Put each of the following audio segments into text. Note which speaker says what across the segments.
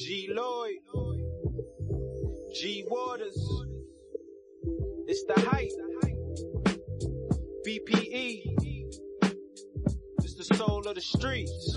Speaker 1: G Lloyd, G Waters, it's the height, BPE, it's the soul of the streets.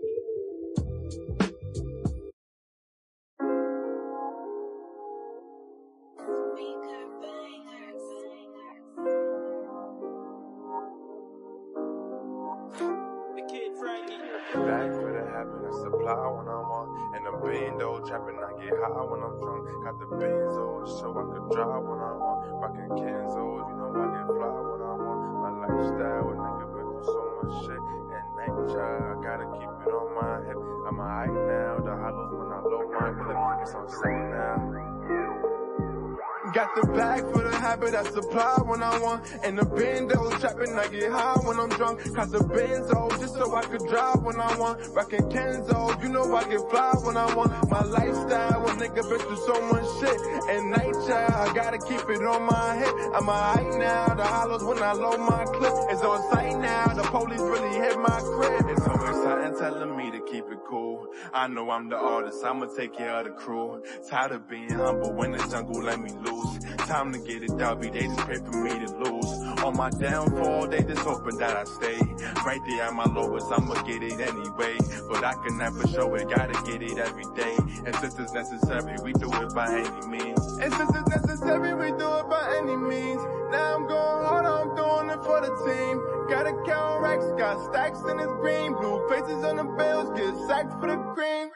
Speaker 2: The hollows when I now. Got the bag for the habit I supply when I want. And the bando trapping, I get high when I'm drunk. Cause the benzo, just so I could drive when I want. Rockin' Kenzo, you know I get fly when I want. My lifestyle, a nigga through so much shit. And night child, I gotta keep it on my head. I'm a high now, the hollows when I load my clip. It's on sight now, the police really hit my crib. Something telling me to keep it cool. I know I'm the artist, I'ma take care of the crew. Tired of being humble when the jungle let me lose. Time to get it W, they just pray for me to lose. On my downfall, they just hoping that I stay. Right there at my lowest, I'ma get it anyway. But I can never show it, gotta get it every day. And since it's necessary, we do it by any means. And since it's necessary, we do it by any means. Now I'm going hard, I'm doing it for the team. Gotta count racks, got stacks in this green. Blue faces on the bills, get sacked for the cream.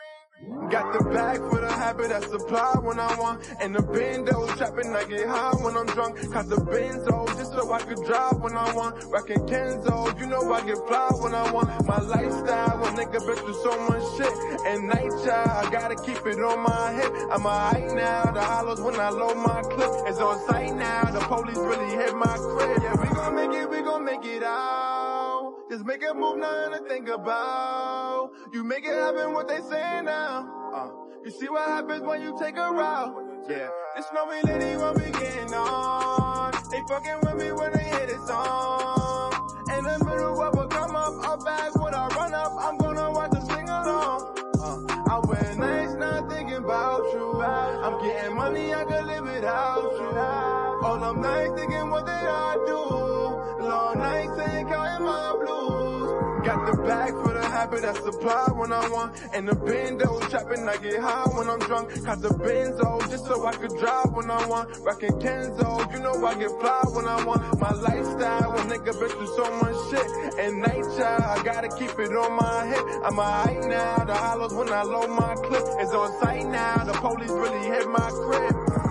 Speaker 2: Got the bag for the habit I supply when I want. And the bando trapping, I get high when I'm drunk. Cause the benzo, just so I could drive when I want. Rockin' Kenzo, you know I get fly when I want. My lifestyle, a nigga been through so much shit. And night child, I gotta keep it on my hip. I'm high now, the hollows when I load my clip. It's on sight now, the police really hit my crib. Yeah, we gon' make it, we gon' make it out. Just make a move, nothing to think about. You make it happen, what they saying now. Uh, you see what happens when you take a route. Yeah, this snowy lady won't be getting on. They fucking with me when they hit it song. In the middle of a come up, up back when I run up, I'm gonna watch them sing along. Uh, I wear nice, not thinking about you. I'm getting money, I could live without you. All I'm thinking what did I do? Long nights ain't counting my blues. Got the bag for the habit I supply when I want. And the bando trapping, I get high when I'm drunk. Cause the benzo, just so I could drive when I want. Rockin' Kenzo, you know I get fly when I want. My lifestyle, when nigga been through so much shit. And night child, I gotta keep it on my head. I'm high now, the hollows when I load my clip. It's on sight now, the police really hit my crib.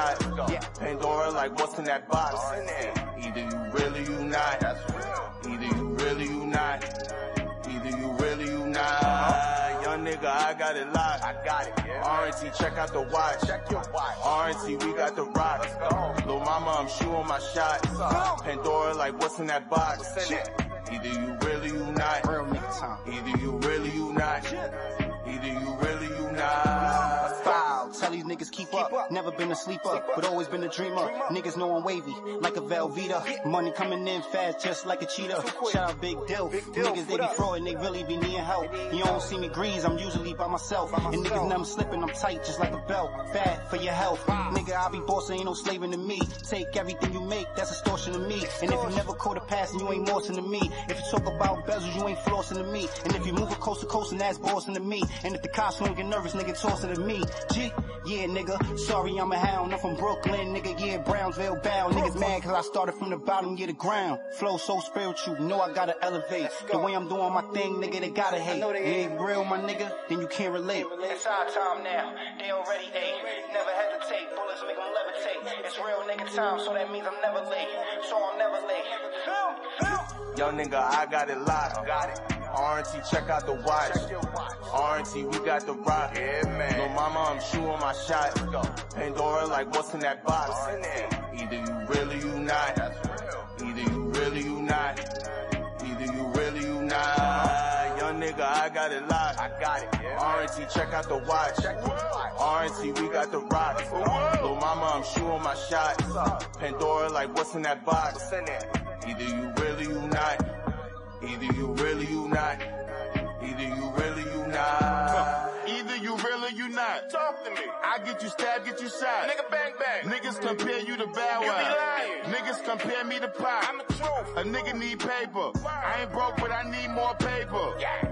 Speaker 3: Shot. Yeah. Pandora, like what's in that box? Either you really, you not. Either you really, you not. Either you really, you not. Young nigga, I got it locked. I got it, yeah. R&T, check out the watch. Check your watch. R&T, we got the rock. Let's go. Lil mama, I'm shooting my shot. Pandora, like what's in that box? What's in it? Either you really you not.
Speaker 4: Real nigga time.
Speaker 3: Either you really you not. Either you really you not.
Speaker 4: Foul. Tell these niggas keep, up. Never been a sleeper, but always been a dreamer. Niggas know I'm wavy, like a Velveeta. Money coming in fast, just like a cheetah. Shout out Big Dill. Niggas, they be frauding, they really be needing help. You don't see me grease, I'm usually by myself. And niggas I'm slipping, I'm tight, just like a belt. Bad for your health. Nigga, I be bossing, ain't no slaving to me. Take everything you make, that's extortion to me. And if you never caught a pass, and you ain't morsing to me. If you talk about bezels, you ain't flossing to me. And if you move a coast to coast, and that's bossing to me. And if the cops don't get nervous, nigga, tossing to me. G, yeah, nigga. Sorry, I'm a hound. I'm from Brooklyn, nigga. Yeah, Brownsville bound. Niggas mad cause I started from the bottom, yeah, the ground. Flow so spiritual, know I gotta elevate. The way I'm doing my thing, nigga, they gotta hate. You ain't real, my nigga, then you can't relate. It's our time now. They already ate. Never hesitate. Bullets make them levitate. It's real nigga time, so that means I'm never late. So I'm never late.
Speaker 3: Yo, nigga, I got it locked. Got it. RNT, check out the watch. RNT, we got the rock. Yeah, man. No mama, I'm shooting my shot. Pandora, like what's in that box? Either you really, you not. Either you really, you not. Either you really, you not. Young nigga, I got it locked. I got it. RNT, check out the watch. RNT, we got the rock. Little mama, I'm shooting my shot. Pandora, like what's in that box? Either you really, you not. Either you really, you not. Either you really,
Speaker 5: Talk to me. I get you stabbed, get you shot.
Speaker 3: Nigga bang bang.
Speaker 5: Niggas compare you to bad
Speaker 3: You be lying.
Speaker 5: Niggas compare me to Pop.
Speaker 3: I'm the truth.
Speaker 5: A nigga need paper. I ain't broke, but I need more paper.
Speaker 3: Yeah.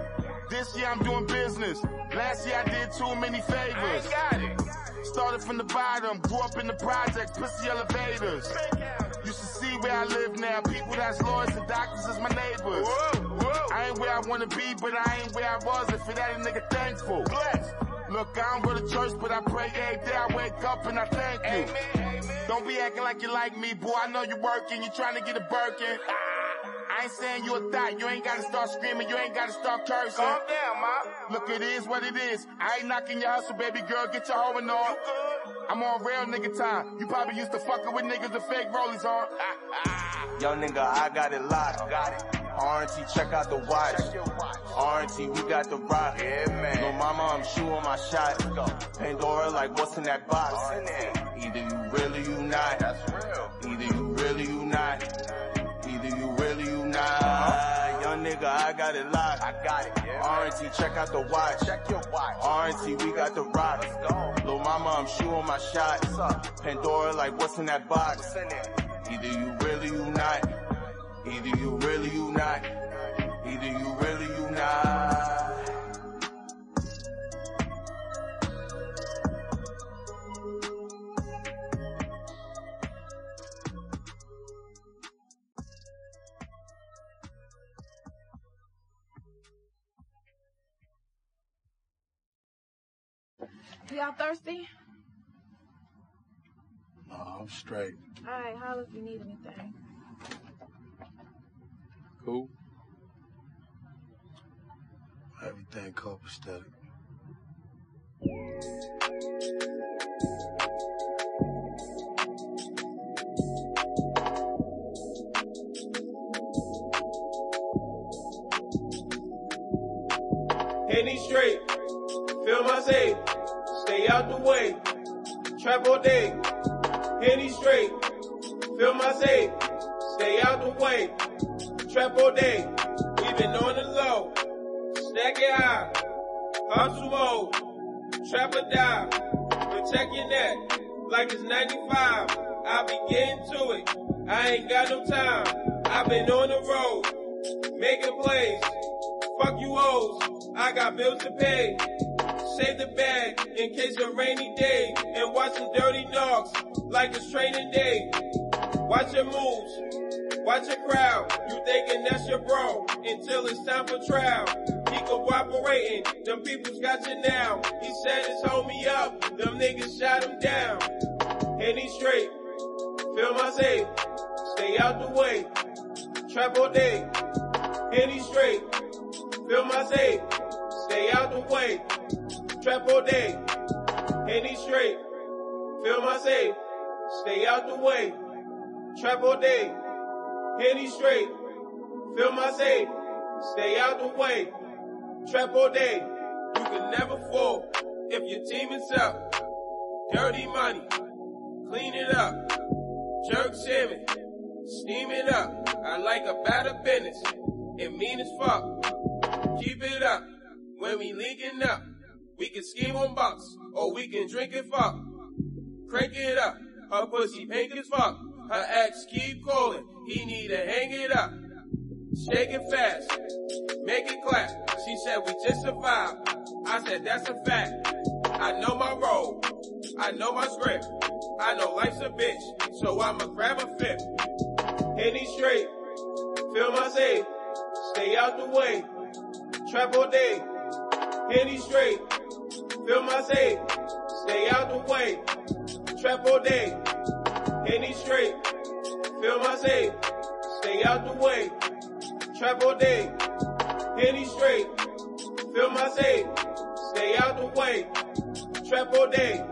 Speaker 5: This year I'm doing business. Last year I did too many favors.
Speaker 3: got it.
Speaker 5: Started from the bottom, grew up in the projects, pussy elevators. Used to see where I live now. People that's lawyers and doctors is my neighbors. I ain't where I wanna be, but I ain't where I was. If for that, a nigga thankful.
Speaker 3: Blessed.
Speaker 5: Look, I don't go to church, but I pray every day. I wake up and I thank you.
Speaker 3: Amen. Amen.
Speaker 5: Don't be acting like you like me, boy. I know you working. you're trying to get a Birkin. I ain't saying you a thought. You ain't gotta start screaming. You ain't gotta start cursing.
Speaker 3: Calm down, ma.
Speaker 5: Look, it is what it is. I ain't knocking your hustle, baby girl. Get your hoe and all. I'm on real nigga time. You probably used to fucking with niggas with fake rollies on.
Speaker 3: Young nigga, I got it locked. Got it. RNT, check out the watch. RNT, we got the rock. Yeah, man. No mama, I'm shooting my shot. Pandora, like what's in that box? Either you really, you not. That's real. Either you really, you not. Nigga, I got it locked. I got it. RNT, check out the watch. Check your watch. RNT, we got the rock. Lil mama, I'm shooting my shot. Pandora, like what's in that box? Either you really, you not. Either you really, you not. Either you really, you not.
Speaker 6: Y'all thirsty?
Speaker 7: No, I'm straight.
Speaker 6: Alright, holla if you need anything.
Speaker 7: Cool. Everything copacetic.
Speaker 8: Henny straight, feel my safe, stay out the way, trap all day. Henny straight, feel my safe, stay out the way, trap all day. We been on the low, stack it high, hustle mode, trap or die, protect your neck like it's 95. I be getting to it, I ain't got no time. I been on the road, making plays. Fuck you hoes, I got bills to pay. Save the bag in case of rainy day. And watch watching dirty dogs like it's training day. Watch your moves, watch your crowd. You thinking that's your bro until it's time for trial. He cooperating, them people's got you now. He said his homie up, them niggas shot him down. And he straight, feel my safe, stay out the way. Trap all day, and he straight. Feel my safe, stay out the way. Trap all day, and he straight. Feel my safe, stay out the way. Trap all day, and he straight. feel my save. Stay out the way. Trap all day. You can never fall if your team is up. Dirty money. Clean it up. Jerk salmon. Steam it up. I like a better business. It mean as fuck. Keep it up. When we linking up, we can scheme on bucks, or we can drink and fuck. Crank it up. Her pussy pink as fuck. Her ex keep calling. He need to hang it up. Shake it fast. Make it clap. She said we just survived. I said that's a fact. I know my role. I know my script. I know life's a bitch. So I'ma grab a fifth. Henny straight. Feel my safe, Stay out the way. Trap all day. Henny straight. Feel my safe. Stay out the way. Trap all day. Henny straight. Feel my safe. Stay out the way. Trap all day. Henny straight. Feel my safe. Stay out the way. Trap all day.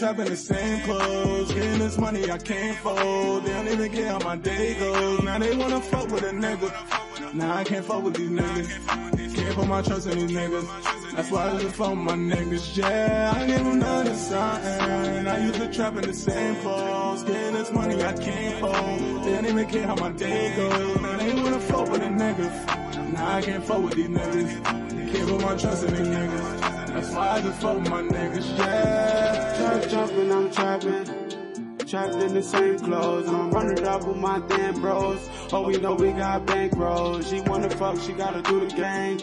Speaker 9: Trap in the same clothes. Getting this money I can't fold. They don't even care how my day goes. Now they wanna fuck with a nigga. Now I can't fuck with these niggas. Can't put my trust in these niggas. That's why I just fuck my niggas. Yeah, I gave them to something. I used to trap in the same clothes. Getting this money I can't fold. They don't even care how my day goes. Now they wanna fuck with a nigga. Now I can't fuck with these niggas. Can't put my trust in these niggas. That's why I just fuck my niggas, yeah.
Speaker 10: Trap jumping, I'm trapping. Trapped in the same clothes, and I'm running up with my damn bros. Oh, we know we got bank bros. She wanna fuck, she gotta do the gang.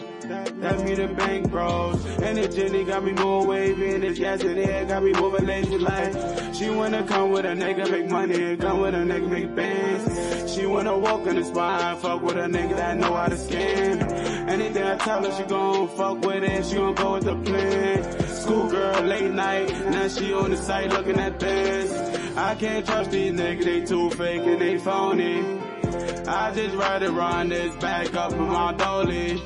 Speaker 10: That me the bank bros. And the Jenny got me more and this gas in air got me moving lazy like. She wanna come with a nigga, make money, come with a nigga, make bands. She wanna walk in the spine, fuck with a nigga that know how to scam. Anything I tell her, she gon' fuck with it, she gon' go with the plan. Schoolgirl, late night, now she on the site looking at this. I can't trust these niggas, they too fake and they phony. I just ride around this back up in my dolly.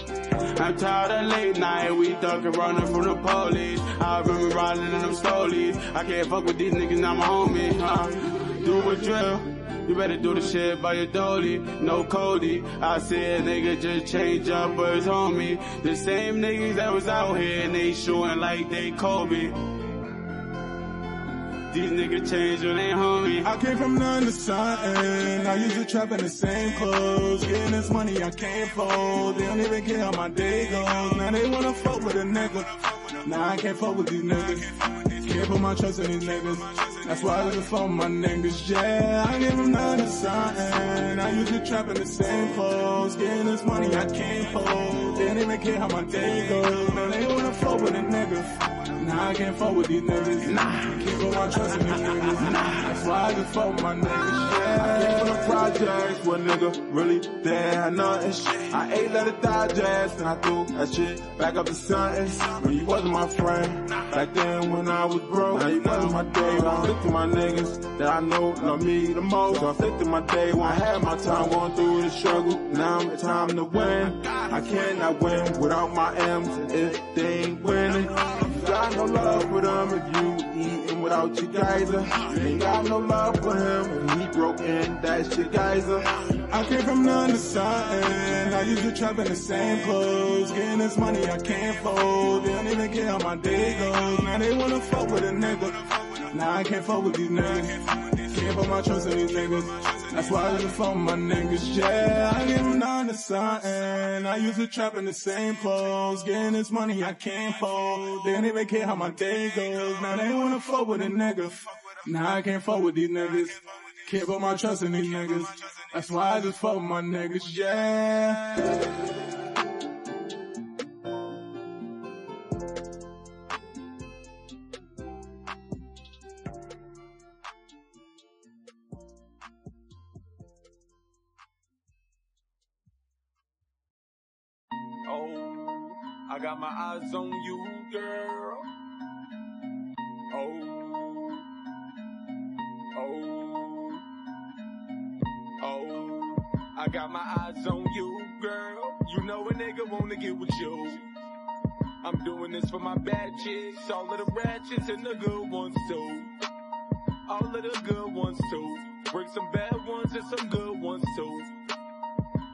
Speaker 10: I'm tired of late night, we ducking running from the police. I've remember riding in them stolies. I can't fuck with these niggas, now my homie. Huh? Do a drill. You better do the shit by your dolly, no Cody. I said nigga just change up for his homie. The same niggas that was out here and they shooting like they Kobe. These niggas change when they homie.
Speaker 9: I came from none to something. I used to trap in the same clothes. Getting this money I can't fold. They don't even care how my day goes. Now they wanna fuck with a nigga. Now I can't fuck with these niggas. Can't put my trust in these niggas. That's why I fuck with my niggas. Yeah, I gave them none to something. I used to trap in the same clothes. Getting this money I can't fold. They don't even care how my day goes. I can't fuck with these niggas. Nah, can't put my trust in these niggas. Nah, that's why I just fuck with my niggas. Yeah.
Speaker 10: I came from the projects where nigga really didn't have nothing. I ate let it digest and I threw that shit back up to something. When you wasn't my friend, back then when I was broke. Now you wasn't my day one. I stick to my niggas that I know love me the most. So I stick to my day when I had my time going through the struggle. Now it's time to win. I cannot win without my M's if they ain't winning. You got no love for them if you eating without your geyser. Ain't got no love for him he broke in, that's your geyser.
Speaker 9: I came from none to something. I used to trap in the same clothes. Getting this money I can't fold. They don't even care how my day goes. Now they wanna fuck with a nigga. Now I can't fuck with these niggas.
Speaker 10: Can't put my trust in these niggas. That's why I just fuck my niggas. Yeah, I give them to something. I used to trap in the same clothes. Getting this money I can't hold. They don't even care how my day goes. Now they wanna fuck with a nigga. Now I can't fuck with these niggas. Can't put my trust in these niggas. That's why I just fuck my niggas. Yeah.
Speaker 11: Oh, I got my eyes on you, girl. Oh, oh, oh, I got my eyes on you, girl. You know a nigga wanna get with you. I'm doing this for my bad chicks, all of the ratchets and the good ones too. All of the good ones too. Bring some bad ones and some good ones too.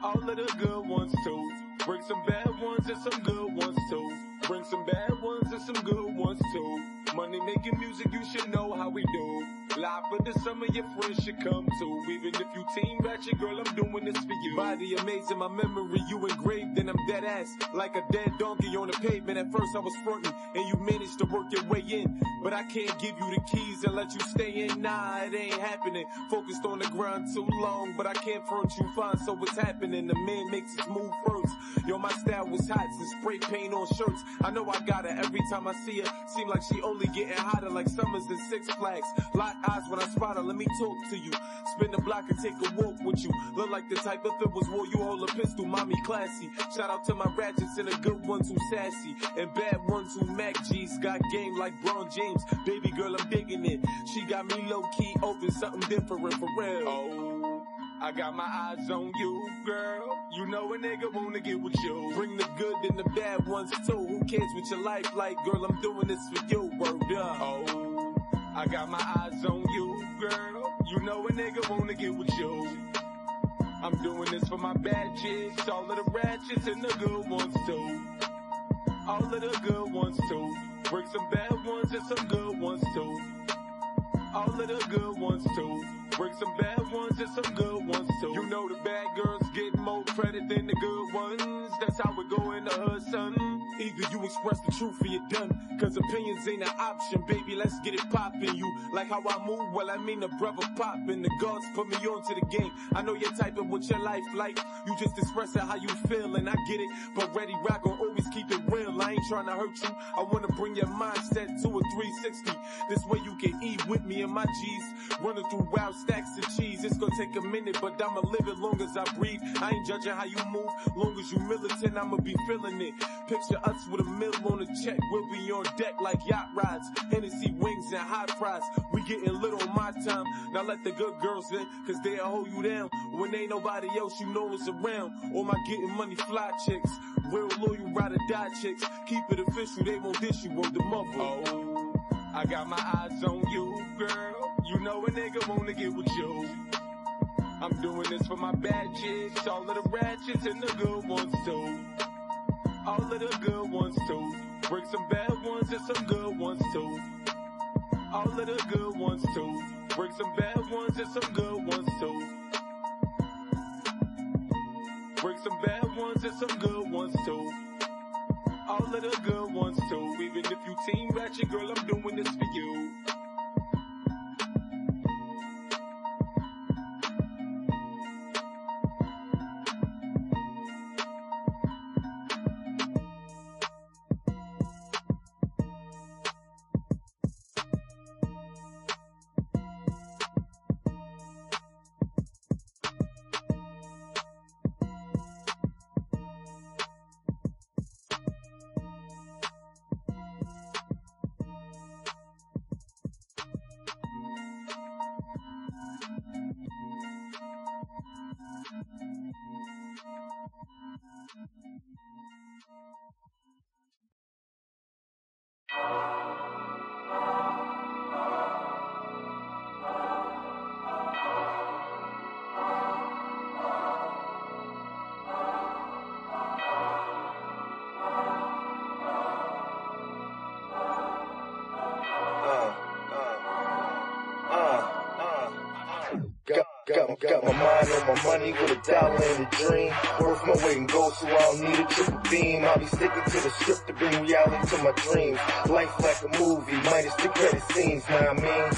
Speaker 11: All of the good ones too. Bring some bad ones and some good ones too. Bring some bad ones and some good ones too. Money making music, you should know how we do. Live for the summer, your friends should come too. Even if you team ratchet, girl, I'm doing this for you. Body amazing, my memory, you engraved, and I'm dead ass. Like a dead donkey on the pavement. At first I was fronting, and you managed to work your way in. But I can't give you the keys and let you stay in. Nah, it ain't happening. Focused on the grind too long, but I can't front you fine, so what's happening? The man makes his move first. Yo, my style was hot, since spray paint on shirts. I know I got her every time I see her. Seem like she only getting hotter like summers in Six Flags. Lock eyes when I spot her, let me talk to you. Spin the block and take a walk with you. Look like the type if it was war, you hold a pistol, mommy classy. Shout out to my ratchets and the good ones who sassy. And bad ones who Mac G's got game like Bron James. Baby girl, I'm digging it. She got me low key open, something different for real. Oh. I got my eyes on you, girl. You know a nigga wanna get with you. Bring the good and the bad ones too. Who cares what your life like, girl? I'm doing this for you, word up. Oh, I got my eyes on you, girl. You know a nigga wanna get with you. I'm doing this for my bad chicks, all of the ratchets and the good ones too. All of the good ones too. Bring some bad ones and some good ones too. All of the good ones too. Bring some bad ones and some good ones too. You know the bad girls get more credit than the good ones. That's how we go in the hood, son. Either you express the truth or you're done. Cause opinions ain't an option, baby. Let's get it poppin'. You like how I move? Well, I mean the brother poppin'. The gods put me onto the game. I know you're typing what your life like. You just expressing how you feel and I get it. But Ready Rock will always keep it real. I ain't trying to hurt you. I wanna bring your mindset to a 360. This way you can eat with me and my G's. Running through wild stacks of cheese. It's gonna take a minute, but I'ma live it long as I breathe. I ain't judging how you move. Long as you militant, I'ma be feeling it. Picture with a mill on the check. We'll be on deck like yacht rides. Hennessy wings and hot fries. We getting lit on my time. Now let the good girls in, cause they'll hold you down. When ain't nobody else you know is around. All my getting money fly chicks. Real loyal ride or die chicks. Keep it official, they won't dish you on the mother. Oh, I got my eyes on you, girl. You know a nigga wanna get with you. I'm doing this for my bad chicks, all of the ratchets and the good ones too. All of the good ones too. Bring some bad ones and some good ones too. All of the good ones too. Bring some bad ones and some good ones too. Bring some bad ones and some good ones too. All of the good ones too. Even if you team ratchet, girl, I'm doing this for you.
Speaker 12: Dream. Worth my weight in gold, so I don't need a triple beam. I'll be sticking to the script to bring reality to my dreams. Life like a movie, minus the credit scenes, what I mean?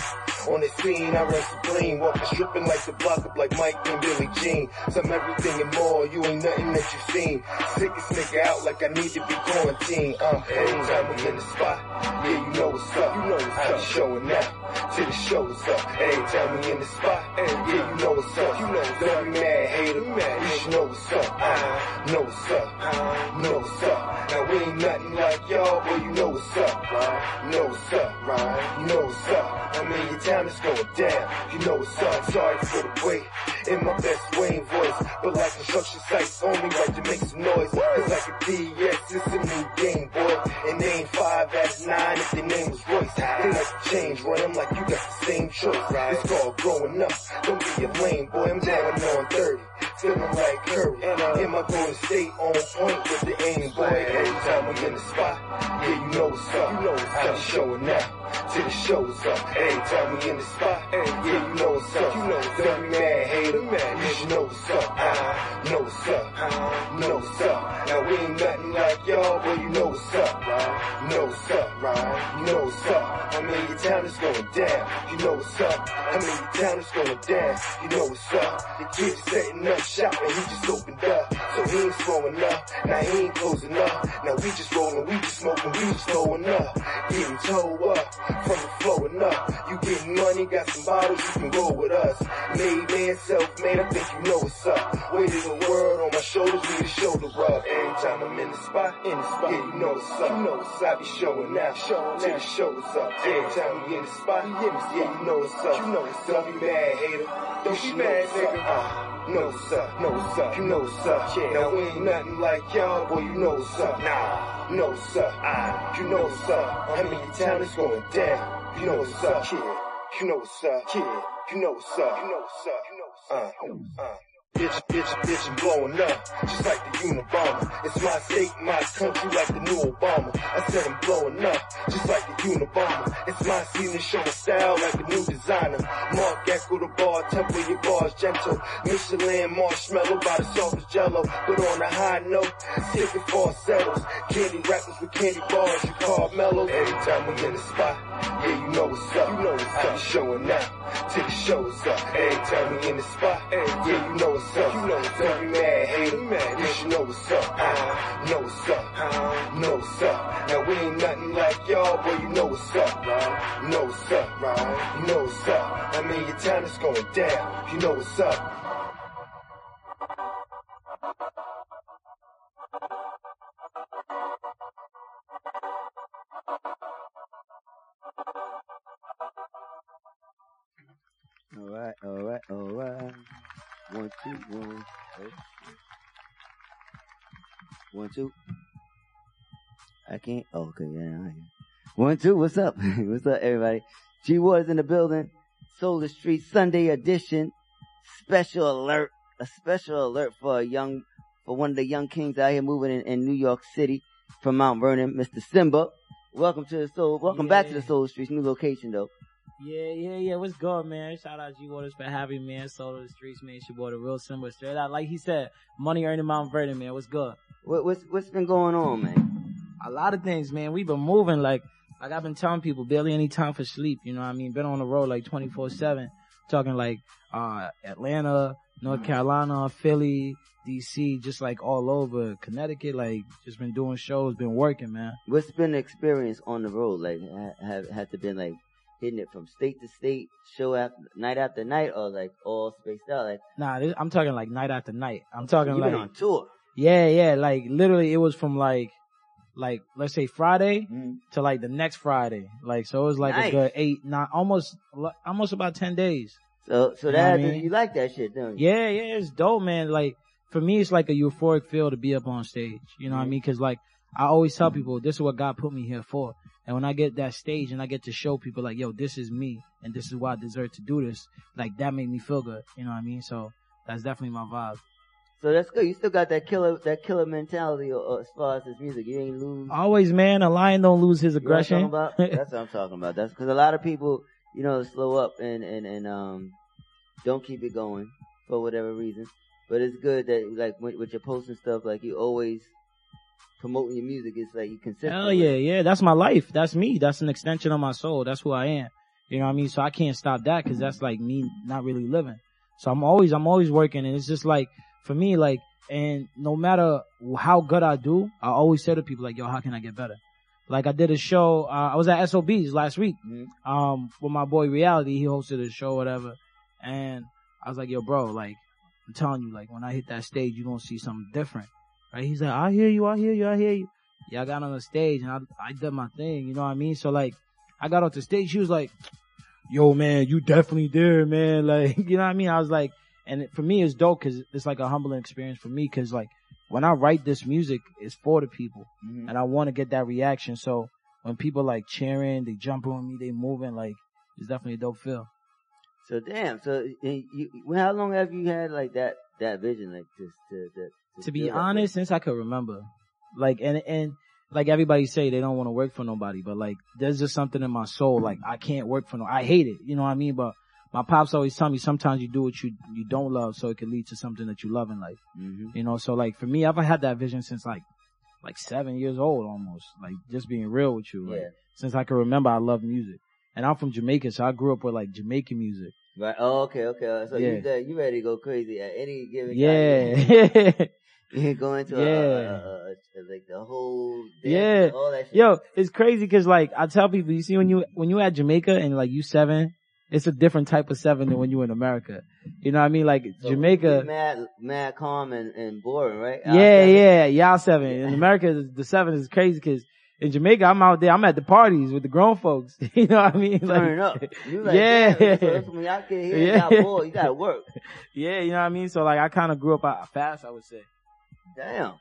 Speaker 12: On the scene, I run supreme, walking stripping like the block up like Mike and Billie Jean. Some everything and more, you ain't nothing that you seen. Sickest nigga out like I need to be quarantined. Uh, every time we in the spot, yeah, you know what's up. You know what's up. I'm showing out till the show is up. Every time we in the spot, yeah, you know what's up. You know what's up. Don't be mad, hater. You should know what's up. Uh, know what's up. Uh, know what's up. Now we ain't nothing like y'all, but you know what's up, right? You know what's up, right? You know what's up. I mean, your time is going down. You know what's up. Sorry for the wait. In my best Wayne voice, but like construction sites, only right to make some noise. Cause like a DS, it's a new game, boy. And they ain't five, that's nine if their name was Royce. They like change, run them like you got the same choice. It's called growing up. Don't be a lame boy, I'm going on 30. Feeling like Curry. And uh, in my golden state on point with the aim, boy. Every time we in the spot, yeah, you know what's up. You know what's up. I'm showing out till the show's up. Every time we in the spot, yeah, you know what's up. You know what's up. Don't be mad, hater. You should know what's up. I know what's up. I know what's up. Now we ain't nothing like y'all, but you know what's up, right? You know what's up, right? You know what's up. I mean, your town is going down. You know what's up. I mean, your town is going down. You know what's up. The kid's setting up shop and he just opened up. So he ain't slowing up. Now he ain't closing up. Now we just rolling, we just smoking, we just blowing up. Getting toe up from the flowing up. You getting money, got some bottles, you can go with us. Made man, self-made, I think you know what's up. Weight of the world on my shoulders, need a shoulder rub. Every time I'm in the spot, in the spot, yeah, you know what's up. You know what's up. Be showing out, showing till the show's up. Every time we in the spot, you yeah, you know what's up. You know what's up. Be mad, hater. Don't be mad, nigga. Uh, No, know what's up, you know up. Yeah. Now we ain't nothing like y'all, boy, you know up. Nah, what's up. Ah, you know up. I mean, your town is going down. You know up, kid. You know up, kid. You know up. You know up. You know up. Uh, uh. Bitch, bitch, bitch, I'm blowing up, just like the Unabomber. It's my state, my country, like the new Obama. I said I'm blowing up, just like the Unabomber. It's my season, show my style like a new designer. Mark Echo the bar, temple your bars gentle. Michelin marshmallow by the softest jello. But on a high note, sick and falsettos. Candy rappers with candy bars, you call mellow. Every time we in the spot, yeah, you know what's up. You know what's up. I'm showing out till the show's up. Every time we in the spot, yeah, you know what's up. You know what's up. Be mad, hater. Man, you know what's up. I know what's up. I know what's up. Now we ain't nothing like y'all, but you know what's up, right? You know what's up, right? You know what's up. I mean, your time is going down. You know what's up.
Speaker 13: All right, all right, all right. One, two, one. Oh. One, two. I can't. Oh, okay, yeah, I hear. One, two. What's up? what's up, everybody? G Waters in the building. Solar Street Sunday edition. Special alert. A special alert for a young, for one of the young kings out here moving in, in New York City from Mount Vernon, Mr. Simba. Welcome to the Soul. Welcome back to the Soul Streets. New location though.
Speaker 14: Yeah, yeah, yeah. What's good, man? Shout out G Waters for having me, man. Soul of the streets, man. It's your boy, the real Simba. Straight out, like he said, money earning Mount Vernon, man. What's good?
Speaker 13: What, what's what's been going on, man?
Speaker 14: A lot of things, man. We've been moving like like I've been telling people, barely any time for sleep. You know what I mean? Been on the road like twenty four seven, talking like uh Atlanta, North Carolina, Philly, DC, just like all over Connecticut. Like just been doing shows, been working, man.
Speaker 13: What's been the experience on the road? Like, ha- have have to been like hitting it from state to state, show after night after night, or like all spaced out? Like,
Speaker 14: Nah, this, I'm talking like night after night. I'm talking
Speaker 13: you
Speaker 14: like
Speaker 13: been on tour.
Speaker 14: Yeah, yeah, like literally it was from like like let's say Friday mm-hmm. to like the next Friday. Like so it was like
Speaker 13: Nice.
Speaker 14: a good eight, nine almost almost about ten days.
Speaker 13: So so
Speaker 14: You
Speaker 13: that
Speaker 14: I mean?
Speaker 13: you like that shit, don't you?
Speaker 14: Yeah, yeah, it's dope, man. Like for me, it's like a euphoric feel to be up on stage. You know what I mm-hmm. mean? Cause like I always tell people, this is what God put me here for. And when I get that stage and I get to show people like, yo, this is me and this is why I deserve to do this, like that made me feel good. You know what I mean? So that's definitely my vibe.
Speaker 13: So that's good. You still got that killer that killer mentality uh, as far as this music. You ain't lose.
Speaker 14: Always, man, a lion don't lose his
Speaker 13: You know what I'm
Speaker 14: aggression.
Speaker 13: talking about? That's what I'm talking about. That's because a lot of people, you know, slow up and and and um don't keep it going for whatever reason. But it's good that like with, with your posts and stuff, like you always promoting your music. It's like you consistent.
Speaker 14: Hell yeah, yeah. That's my life. That's me. That's an extension of my soul. That's who I am. You know what I mean? So I can't stop that because that's like me not really living. So I'm always, I'm always working and it's just like, for me, like, and no matter how good I do, I always say to people like, yo, how can I get better? Like I did a show, uh, I was at SOBs last week, um, with my boy Reality. He hosted a show, whatever. And I was like, yo, bro, like, I'm telling you, like, when I hit that stage, you're gonna see something different. Right? He's like, I hear you, I hear you, I hear you. Yeah, I got on the stage and I, I did my thing, you know what I mean? So like, I got off the stage, she was like, yo man, you definitely there, man. Like, you know what I mean? I was like, and it- for me it's dope cause it's like a humbling experience for me cause like, when I write this music, it's for the people
Speaker 13: Mm-hmm.
Speaker 14: and I want to get that reaction. So when people like cheering, they jumping on me, they moving, like, it's definitely a dope feel.
Speaker 13: So damn. So you, how long have you had like that that vision, like just to to,
Speaker 14: to be honest, since I could remember, like, and, and, like everybody say they don't want to work for nobody, but like, there's just something in my soul, like, I can't work for no, I hate it, you know what I mean? But my pops always tell me sometimes you do what you, you don't love so it can lead to something that you love in life.
Speaker 13: Mm-hmm.
Speaker 14: You know, so like for me, I've had that vision since like, like seven years old almost, like just being real with you. Like,
Speaker 13: Yeah.
Speaker 14: since I can remember, I love music. And I'm from Jamaica, so I grew up with like Jamaican music.
Speaker 13: Right. Oh, okay, okay. So
Speaker 14: Yeah.
Speaker 13: you you ready to go crazy at any given
Speaker 14: Yeah.
Speaker 13: time. You go into a,
Speaker 14: Yeah.
Speaker 13: a, a, a, like the whole
Speaker 14: Yeah.
Speaker 13: all that shit.
Speaker 14: Yo, it's crazy cause like, I tell people, you see when you, when you at Jamaica and like you seven, it's a different type of seven than when you in America. You know what I mean? Like
Speaker 13: So
Speaker 14: Jamaica.
Speaker 13: mad, mad calm and, and boring, right?
Speaker 14: Yeah, yeah, y'all seven. In America, the seven is crazy because in Jamaica, I'm out there, I'm at the parties with the grown folks. you know what I mean?
Speaker 13: Turning up. You like,
Speaker 14: yeah.
Speaker 13: so when y'all get here,
Speaker 14: Yeah.
Speaker 13: y'all bored, you gotta work.
Speaker 14: Yeah, you know what I mean? So like, I kind of grew up uh, fast, I would say.
Speaker 13: Damn.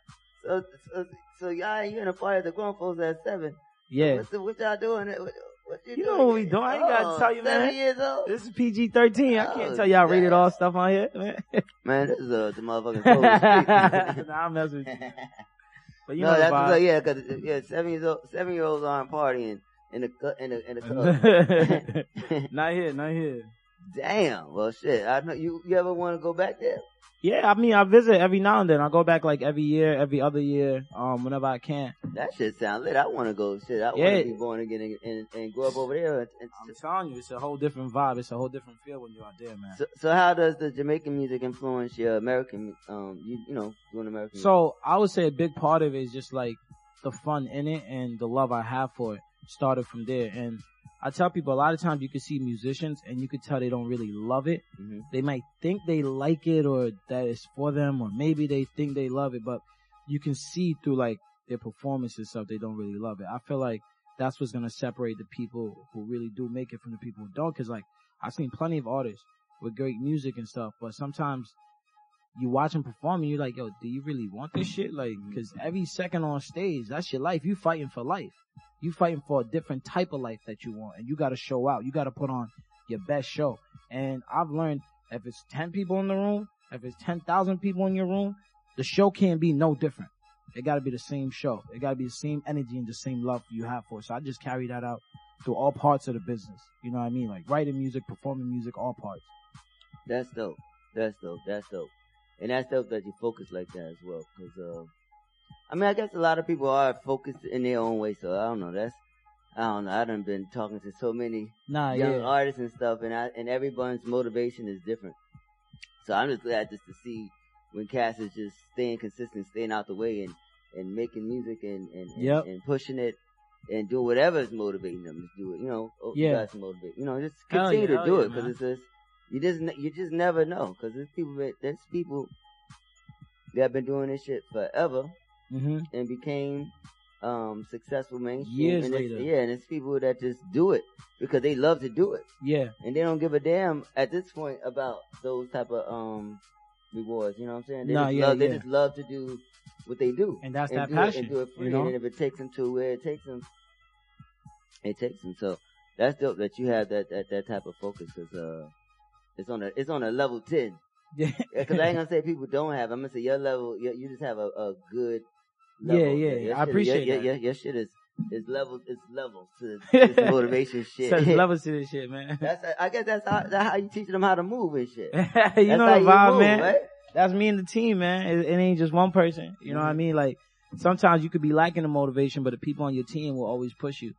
Speaker 13: So, so, so y'all, you in a party at the grown folks at seven.
Speaker 14: Yeah.
Speaker 13: What, what y'all doing? What, what you,
Speaker 14: You
Speaker 13: doing?
Speaker 14: know what we doing. I ain't gotta
Speaker 13: Oh,
Speaker 14: tell you, man.
Speaker 13: Seven years old?
Speaker 14: This is PG-13. I can't
Speaker 13: Oh,
Speaker 14: tell y'all rated
Speaker 13: damn.
Speaker 14: all stuff on here, man.
Speaker 13: Man, this is uh, the motherfucking cold
Speaker 14: nah, I'm messing with you. But you
Speaker 13: no,
Speaker 14: know
Speaker 13: that's what, yeah, cause yeah, seven years old, seven year olds aren't partying in the in the in the club.
Speaker 14: not here, not here.
Speaker 13: Damn. Well, shit. I know you. You ever want to go back there?
Speaker 14: Yeah, I mean, I visit every now and then. I go back like every year, every other year, um, whenever I can.
Speaker 13: That shit sound lit. I want to go. Shit, I want
Speaker 14: Yeah.
Speaker 13: to be born again and, and, and grow up over there. And, and-
Speaker 14: I'm telling you, it's a whole different vibe. It's a whole different feel when you're out there, man.
Speaker 13: so, so how does the Jamaican music influence your American? Um, you you know, doing American.
Speaker 14: So I would say a big part of it is just like the fun in it and the love I have for it started from there. And I tell people a lot of times you can see musicians and you can tell they don't really love it.
Speaker 13: Mhm.
Speaker 14: They might think they like it or that it's for them or maybe they think they love it, but you can see through like their performances and stuff they don't really love it. I feel like that's what's gonna separate the people who really do make it from the people who don't. Cause like I've seen plenty of artists with great music and stuff, but sometimes you watch them perform and you're like, yo, do you really want this shit? Like, cause every second on stage, that's your life. You fighting for life. You fighting for a different type of life that you want and you gotta show out. You gotta put on your best show. And I've learned if it's 10 people in the room, if it's 10,000 people in your room, the show can't be no different. It gotta be the same show. It gotta be the same energy and the same love you have for it. So I just carry that out through all parts of the business. You know what I mean? Like writing music, performing music, all parts.
Speaker 13: That's dope. That's dope. That's dope. And that's dope that you focus like that as well. Cause, uh, I mean, I guess a lot of people are focused in their own way. So I don't know. That's, I don't know. I done been talking to so many
Speaker 14: Nah,
Speaker 13: young
Speaker 14: yeah.
Speaker 13: artists and stuff and I, and everyone's motivation is different. So I'm just glad just to see when Cass is just staying consistent, staying out the way and, and making music and, and, and,
Speaker 14: Yep.
Speaker 13: and pushing it and doing whatever is motivating them to do it. You know, oh, you
Speaker 14: Yeah.
Speaker 13: guys motivate. You know, just continue
Speaker 14: yeah,
Speaker 13: to do
Speaker 14: yeah,
Speaker 13: it because it's just, you just, you just never know because there's people that, there's people that have been doing this shit forever
Speaker 14: Mm-hmm.
Speaker 13: and became um successful mainstream.
Speaker 14: Years
Speaker 13: and
Speaker 14: later.
Speaker 13: Yeah, and it's people that just do it because they love to do it.
Speaker 14: Yeah.
Speaker 13: And they don't give a damn at this point about those type of um rewards. You know what I'm saying? They
Speaker 14: Nah,
Speaker 13: just
Speaker 14: yeah,
Speaker 13: love they just love to do what they do.
Speaker 14: And that's
Speaker 13: and
Speaker 14: that
Speaker 13: do
Speaker 14: passion,
Speaker 13: It, and do it
Speaker 14: you know?
Speaker 13: And if it takes them to where it takes them, it takes them. So that's dope that you have that that, that type of focus because uh it's on a it's on a level ten.
Speaker 14: Yeah.
Speaker 13: Because I ain't gonna say people don't have. I'm gonna say your level. You, you just have a, a good.
Speaker 14: Yeah,
Speaker 13: Level.
Speaker 14: yeah,
Speaker 13: Your
Speaker 14: I
Speaker 13: shit-
Speaker 14: appreciate
Speaker 13: your,
Speaker 14: that.
Speaker 13: Your, your, your shit is it's levels, it's levels to this motivation shit.
Speaker 14: There's levels to this shit, man.
Speaker 13: That's, I guess that's how, that's how you teach them how to move and shit.
Speaker 14: you
Speaker 13: That's
Speaker 14: know the vibe,
Speaker 13: move,
Speaker 14: man.
Speaker 13: right?
Speaker 14: That's me and the team, man. It, it ain't just one person. You know what I mean? Like sometimes you could be lacking the motivation, but the people on your team will always push you.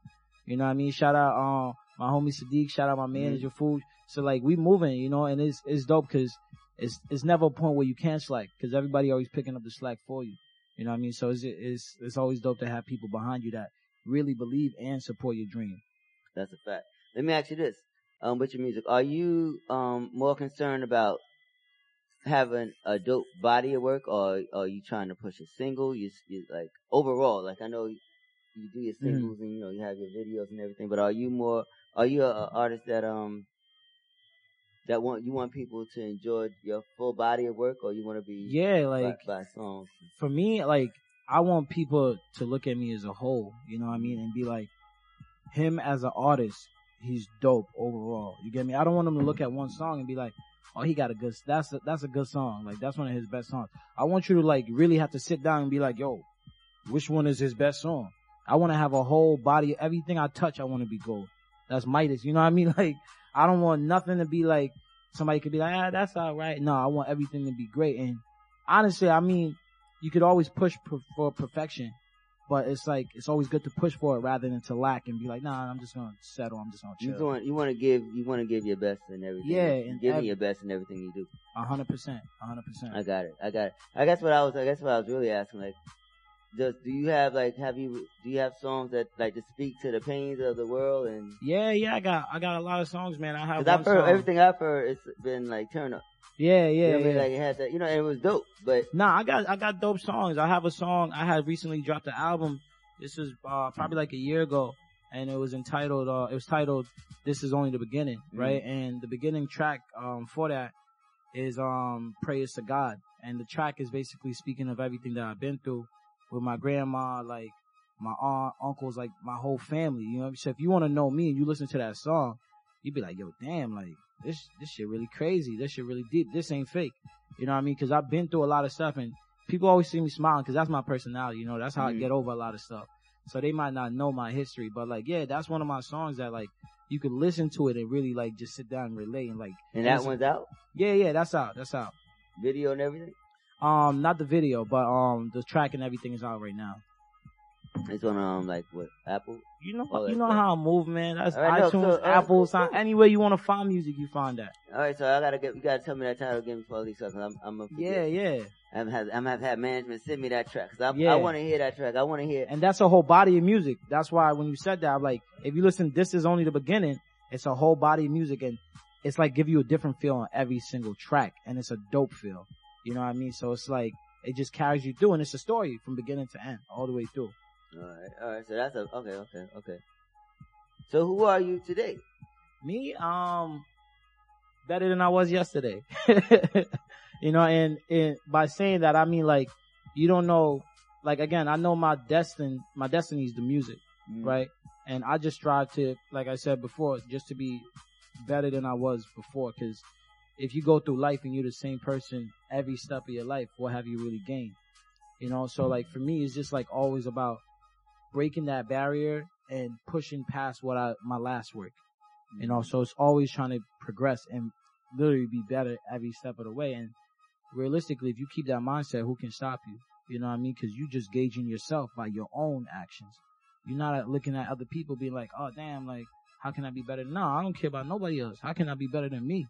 Speaker 14: You know what I mean? Shout out, um, my homie Sadiq. Shout out my manager, Food. So like we moving, you know, and it's it's dope because it's it's never a point where you can't slack because everybody always picking up the slack for you. You know what I mean? So it's it's it's always dope to have people behind you that really believe and support your dream.
Speaker 13: That's a fact. Let me ask you this. Um, with your music, are you, um, more concerned about having a dope body of work or are you trying to push a single? You, you like, overall, like I know you, you do your singles and you know, you have your videos and everything, but are you more, are you a artist that, um, that want, you want people to enjoy your full body of work or you want to be
Speaker 14: Yeah, like
Speaker 13: by, by songs?
Speaker 14: for me, like I want people to look at me as a whole, you know what I mean, and be like, him as an artist, he's dope overall. You get me? I don't want him to look at one song and be like, oh, he got a good, that's a, that's a good song. Like that's one of his best songs. I want you to like really have to sit down and be like, yo, which one is his best song? I want to have a whole body, everything I touch, I want to be gold. That's Midas. You know what I mean? Like, I don't want nothing to be like, somebody could be like, ah, that's all right. No, I want everything to be great. And honestly, I mean, you could always push per- for perfection, but it's like, it's always good to push for it rather than to lack and be like, nah, I'm just gonna settle. I'm just gonna chill.
Speaker 13: You want, you want to give, you want to give your best in everything.
Speaker 14: Yeah,
Speaker 13: You give
Speaker 14: ev-
Speaker 13: me your best in everything you do.
Speaker 14: A hundred percent. A hundred percent.
Speaker 13: I got it. I got it. I guess what I was, I guess what I was really asking, like, does, do you have, like, have you, do you have songs that, like, to speak to the pains of the world and,
Speaker 14: Yeah, yeah, I got, I got a lot of songs, man. I have
Speaker 13: I've heard,
Speaker 14: song.
Speaker 13: everything I've heard, it's been, like, turn up.
Speaker 14: Yeah,
Speaker 13: You
Speaker 14: yeah,
Speaker 13: know what I mean? Like, it had that, you know, and it was dope, but,
Speaker 14: Nah, I got I got dope songs. I have a song I had recently dropped an album. This was uh probably like a year ago and it was entitled uh it was titled This is only the beginning, right? And the beginning track um for that is um Prayers to God. And the track is basically speaking of everything that I've been through with my grandma, like my aunt, uncles, like my whole family. You know, so if you want to know me and you listen to that song, you'd be like, yo, damn, like this, this shit really crazy. This shit really deep. This ain't fake. You know what I mean? Cause I've been through a lot of stuff and people always see me smiling cause that's my personality. You know, that's how I
Speaker 13: Mhm.
Speaker 14: get over a lot of stuff. So they might not know my history, but like, yeah, that's one of my songs that like, you could listen to it and really like just sit down and relate and like.
Speaker 13: and that
Speaker 14: it's-
Speaker 13: one's out?
Speaker 14: Yeah, yeah, that's out. That's out.
Speaker 13: Video and everything?
Speaker 14: Um, not the video, but um, the track and everything is out right now.
Speaker 13: It's on, um, like, what, Apple?
Speaker 14: You know,
Speaker 13: All that
Speaker 14: you know how I move, man. That's
Speaker 13: All right, no,
Speaker 14: iTunes,
Speaker 13: so, uh,
Speaker 14: Apple, sound, anywhere you want to find music, you find that.
Speaker 13: Alright, so I gotta get, you gotta tell me that title again before I leave, cause I'm, I'm gonna
Speaker 14: Yeah, yeah.
Speaker 13: I'm have, I'm have had management send me that track,
Speaker 14: Yeah.
Speaker 13: I wanna hear that track. I wanna hear,
Speaker 14: And that's a whole body of music. That's why when you said that, I'm like, if you listen, this is only the beginning. It's a whole body of music and it's like give you a different feel on every single track and it's a dope feel. You know what I mean? So it's like, it just carries you through and it's a story from beginning to end, all the way through.
Speaker 13: alright, alright, so that's a, okay, okay, okay. So who are you today?
Speaker 14: Me, um, better than I was yesterday. you know, and, and by saying that, I mean like, you don't know, like again, I know my destiny, my destiny is the music,
Speaker 13: Mm.
Speaker 14: right? And I just strive to, like I said before, just to be better than I was before. Cause if you go through life and you're the same person every step of your life, what have you really gained? You know, so like for me, it's just like always about breaking that barrier and pushing past what I, my last work. You know, mm-hmm. so it's always trying to progress and literally be better every step of the way. And realistically, if you keep that mindset, who can stop you? You know what I mean? Cause you're just gauging yourself by your own actions. You're not uh, looking at other people being like, oh damn, like, how can I be better? No, I don't care about nobody else. How can I be better than me?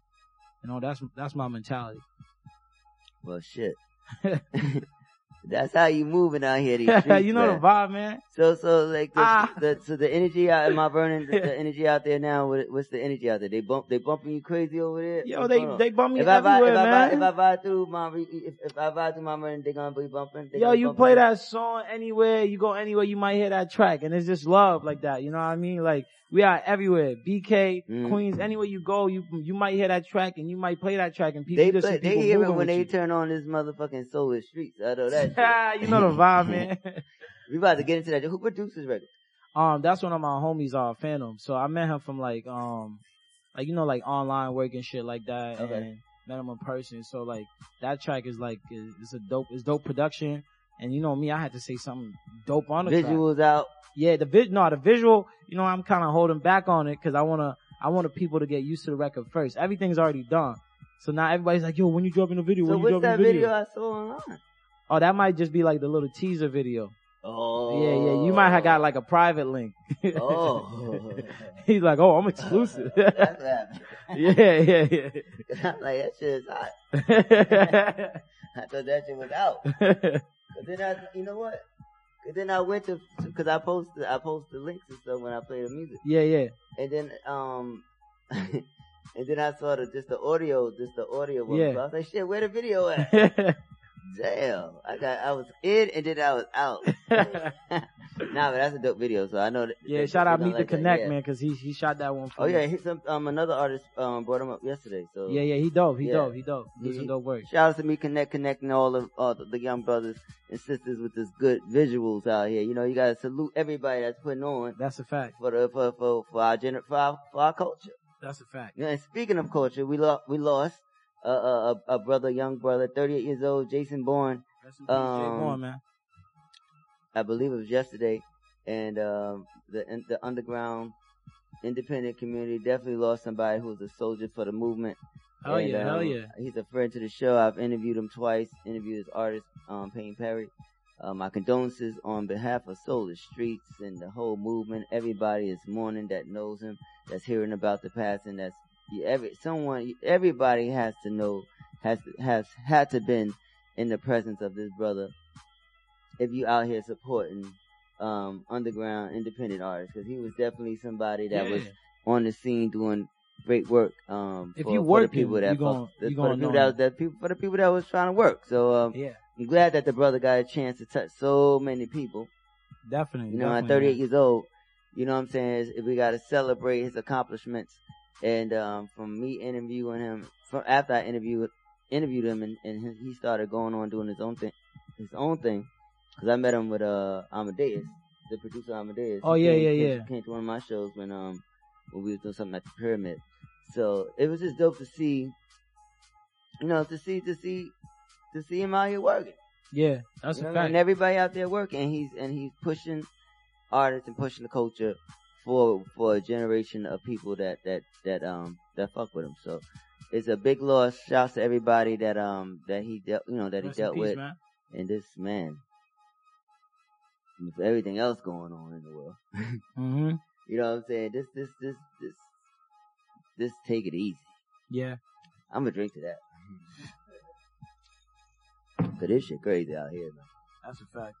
Speaker 14: You know, that's, that's my mentality.
Speaker 13: Well, shit. That's how you moving out here. These streets,
Speaker 14: you know
Speaker 13: man.
Speaker 14: the vibe, man.
Speaker 13: So, so like the,
Speaker 14: Ah.
Speaker 13: the so the energy out in my burning, the, the energy out there now. What, what's the energy out there? They bump, they bumping you crazy over there.
Speaker 14: Yo,
Speaker 13: What's
Speaker 14: they- they bump me
Speaker 13: if I
Speaker 14: everywhere,
Speaker 13: if I
Speaker 14: man.
Speaker 13: If I ride through my, if, if I ride through my burning, they gonna be bumping.
Speaker 14: Yo,
Speaker 13: gonna
Speaker 14: you
Speaker 13: bump
Speaker 14: play
Speaker 13: me.
Speaker 14: that song anywhere, you go anywhere, you might hear that track, and it's just love like that. You know what I mean? Like we are everywhere, BK,
Speaker 13: Mm.
Speaker 14: Queens, anywhere you go, you you might hear that track, and you might play that track, and people
Speaker 13: They
Speaker 14: just
Speaker 13: play, they hear it when they
Speaker 14: you.
Speaker 13: turn on this motherfucking soulless streets. I know that.
Speaker 14: you know the vibe, man.
Speaker 13: we about to get into that. Who produced this record?
Speaker 14: Um, that's one of my homies, uh, Phantom. So I met him from like, um, like, you know, like online work and shit like that.
Speaker 13: Okay.
Speaker 14: And met him in person. So like, that track is like, it's a dope, it's dope production. And you know me, I had to say something dope on the
Speaker 13: Visuals
Speaker 14: track.
Speaker 13: out.
Speaker 14: Yeah, the vid, no, the visual, you know, I'm kind of holding back on it because I want to, I want the people to get used to the record first. Everything's already done. So now everybody's like, yo, when you dropping the video?
Speaker 13: So
Speaker 14: When you
Speaker 13: what's
Speaker 14: dropping
Speaker 13: that
Speaker 14: the
Speaker 13: video
Speaker 14: video?
Speaker 13: I saw online?
Speaker 14: Oh, that might just be like the little teaser video.
Speaker 13: Oh.
Speaker 14: Yeah, yeah. You might have got like a private link.
Speaker 13: Oh.
Speaker 14: He's like, oh, I'm exclusive.
Speaker 13: That's what
Speaker 14: yeah, yeah, yeah.
Speaker 13: I'm like, that shit is hot. I thought that shit was out. But then I, you know what? But then I went to, cause I posted, I posted links and stuff when I play the music.
Speaker 14: yeah, yeah.
Speaker 13: And then, um, and then I saw the, just the audio, just the audio one.
Speaker 14: Yeah.
Speaker 13: So I was like, shit, where the video at? Damn. I got, I was in and then I was out. nah, but that's a dope video, so I know that.
Speaker 14: Yeah,
Speaker 13: that-
Speaker 14: shout out Meet
Speaker 13: gonna
Speaker 14: the Connect,
Speaker 13: yeah.
Speaker 14: man, cause he, he shot that one for
Speaker 13: Oh
Speaker 14: me.
Speaker 13: yeah, he some, um, another artist, um, brought him up yesterday, so.
Speaker 14: Yeah, yeah, he dope, he
Speaker 13: Yeah.
Speaker 14: dope, he dope. He
Speaker 13: He-
Speaker 14: some dope work.
Speaker 13: Shout out to me, Connect, connecting all of all the, the young brothers and sisters with this good visuals out here. You know, you gotta salute everybody that's putting on
Speaker 14: That's a fact.
Speaker 13: for the for for, for our gener- for our, for our culture.
Speaker 14: That's a fact.
Speaker 13: Yeah, and speaking of culture, we lost we lost a, a, a a brother, young brother, 38 years old, Jason Bourne.
Speaker 14: Rest in peace,
Speaker 13: Um,
Speaker 14: Bourne, man.
Speaker 13: I believe it was yesterday, and um, the in- the underground independent community definitely lost somebody who was a soldier for the movement.
Speaker 14: Hell
Speaker 13: And,
Speaker 14: yeah, hell
Speaker 13: um,
Speaker 14: yeah.
Speaker 13: He's a friend to the show. I've interviewed him twice. Interviewed his artist, um, Payne Perry. Uh, my condolences on behalf of Solar Streets and the whole movement. Everybody is mourning that knows him, that's hearing about the passing. That's every someone. Everybody has to know has has had to been in the presence of this brother. If you out here supporting um, underground independent artists, because he was definitely somebody that was on the scene doing great work. Um,
Speaker 14: If
Speaker 13: for,
Speaker 14: you
Speaker 13: the people that
Speaker 14: you gon-
Speaker 13: fuck-
Speaker 14: you
Speaker 13: for the people that, people for the people that was trying to work. So um,
Speaker 14: Yeah.
Speaker 13: I'm glad that the brother got a chance to touch so many people.
Speaker 14: Definitely.
Speaker 13: You know, at 38
Speaker 14: man.
Speaker 13: years old, you know what I'm saying? is We got to celebrate his accomplishments. And um, from me interviewing him, from after I interviewed interviewed him, and, and he- started going on doing his own thing, his own thing. Because I met him with uh Amadeus, the producer Amadeus.
Speaker 14: Oh, yeah,
Speaker 13: came-
Speaker 14: yeah, yeah.
Speaker 13: Came to one of my shows when um when we was doing something at the Pyramid. So it was just dope to see, you know, to see to see to see him out here working.
Speaker 14: Yeah, that's
Speaker 13: You know
Speaker 14: a
Speaker 13: what I mean?
Speaker 14: fact.
Speaker 13: And everybody out there working, and he's and he's pushing artists and pushing the culture for for a generation of people that that that um that fuck with him. So it's a big loss. Shouts to everybody that um that he dealt you know that
Speaker 14: Rest
Speaker 13: he dealt
Speaker 14: peace,
Speaker 13: with.
Speaker 14: man.
Speaker 13: And this man, with everything else going on in the world,
Speaker 14: hmm
Speaker 13: you know what I'm saying? This this this this this take it easy.
Speaker 14: Yeah.
Speaker 13: I'm gonna drink to that. Cause this shit crazy out here, man.
Speaker 14: That's a fact.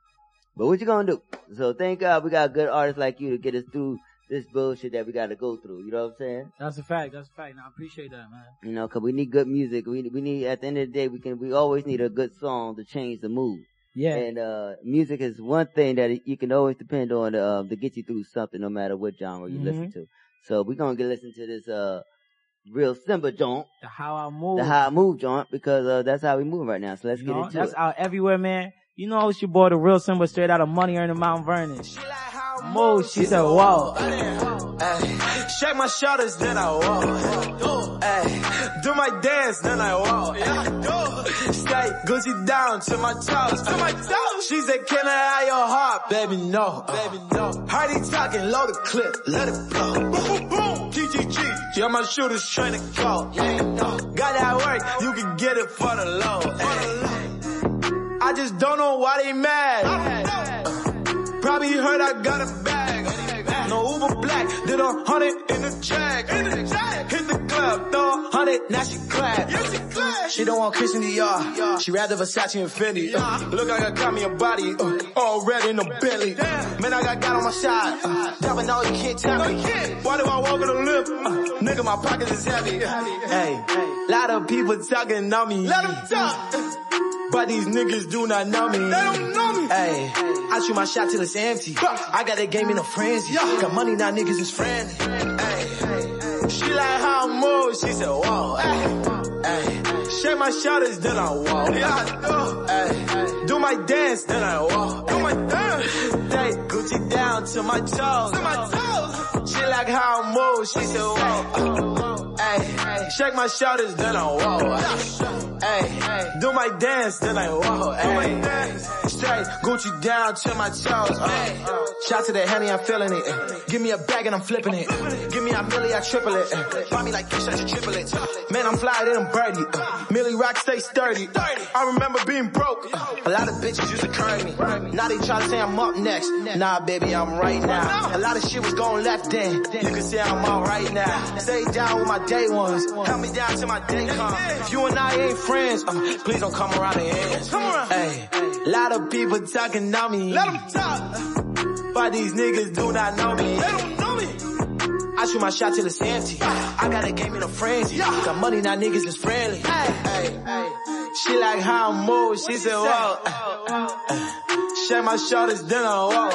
Speaker 13: But what you gonna do? So thank God we got good artists like you to get us through this bullshit that we gotta go through. You know what I'm saying?
Speaker 14: That's a fact. That's a fact. Now, I appreciate that, man.
Speaker 13: You know, cause we need good music. We we need at the end of the day we can we always need a good song to change the mood.
Speaker 14: Yeah.
Speaker 13: And uh music is one thing that you can always depend on um to get you through something no matter what genre you listen
Speaker 14: Mhm.
Speaker 13: to. So we're gonna get listen to this uh real Simba joint.
Speaker 14: The how I move.
Speaker 13: The how I move joint because uh that's how we move right now. So let's
Speaker 14: You
Speaker 13: get
Speaker 14: know,
Speaker 13: into
Speaker 14: that's
Speaker 13: it.
Speaker 14: out everywhere, man. You know, it's your boy, the real Simba, straight out of Money Earning Mount Vernon. Mo, she said, whoa.
Speaker 11: Ay, shake my shoulders, then I walk. Ay, do my dance, then I walk. Stay Gucci down to my toes. To my toes. She said, can I have your heart? Baby, no. Baby, no. Heard he talking, load the clip, let it blow. Boom, boom, GGG. Yeah, my shooters trying to go. Got that work, you can get it for the low. Ay. I just don't know why they mad. Probably heard I got a bag. No Uber black, did a hundred in the jag. Hit the club, throw a hundred, now she clad. She don't want Christian Dior, she rather Versace and Fendi. Uh, look like I got me a body, uh, all red in the belly. Man, I got God on my side, uh, dabbing all you can't tell me. Why do I walk with a limp? Uh, nigga, my pockets is heavy. Hey, lot of people talking on me. Let them talk. But these niggas do not know me. They don't know me. Hey, I shoot my shot till it's empty. I got that game in a frenzy. Got money now, niggas is friendly. Hey, she like how I move. She said, whoa. Hey, hey, shake my shoulders, then I walk. Hey, do my dance, then I walk. Do my dance. Take Gucci down to my toes. To my toes. She like how I move. She said, whoa. Hey, shake my shoulders, then I walk. Hey, do my dance, then I walk. Hey, Stay Gucci down to my toes. Uh, shout to the honey, I'm feeling it. Uh, give me a bag and I'm flipping it. Uh, give me a milli, I triple it. Uh, buy me like fish, I triple it. Man, I'm fly, then I'm birdie. Uh, milli rock, stay sturdy. I remember being broke. Uh, a lot of bitches used to curry me. Now they try to say I'm up next. Nah, baby, I'm right now. A lot of shit was going left then. You can say I'm all right now. Stay down with my day ones. Help me down till my day come. If you and I ain't friends, uh, please don't come around the ends. Come around. Hey, lot of people talking on me. Let them talk. But these niggas do not know me. I shoot my shot till it's empty. I got a game in a frenzy. Got money now niggas is friendly. Hey, hey, hey. She like how I move. She said, whoa. Shake my shoulders, then I walk.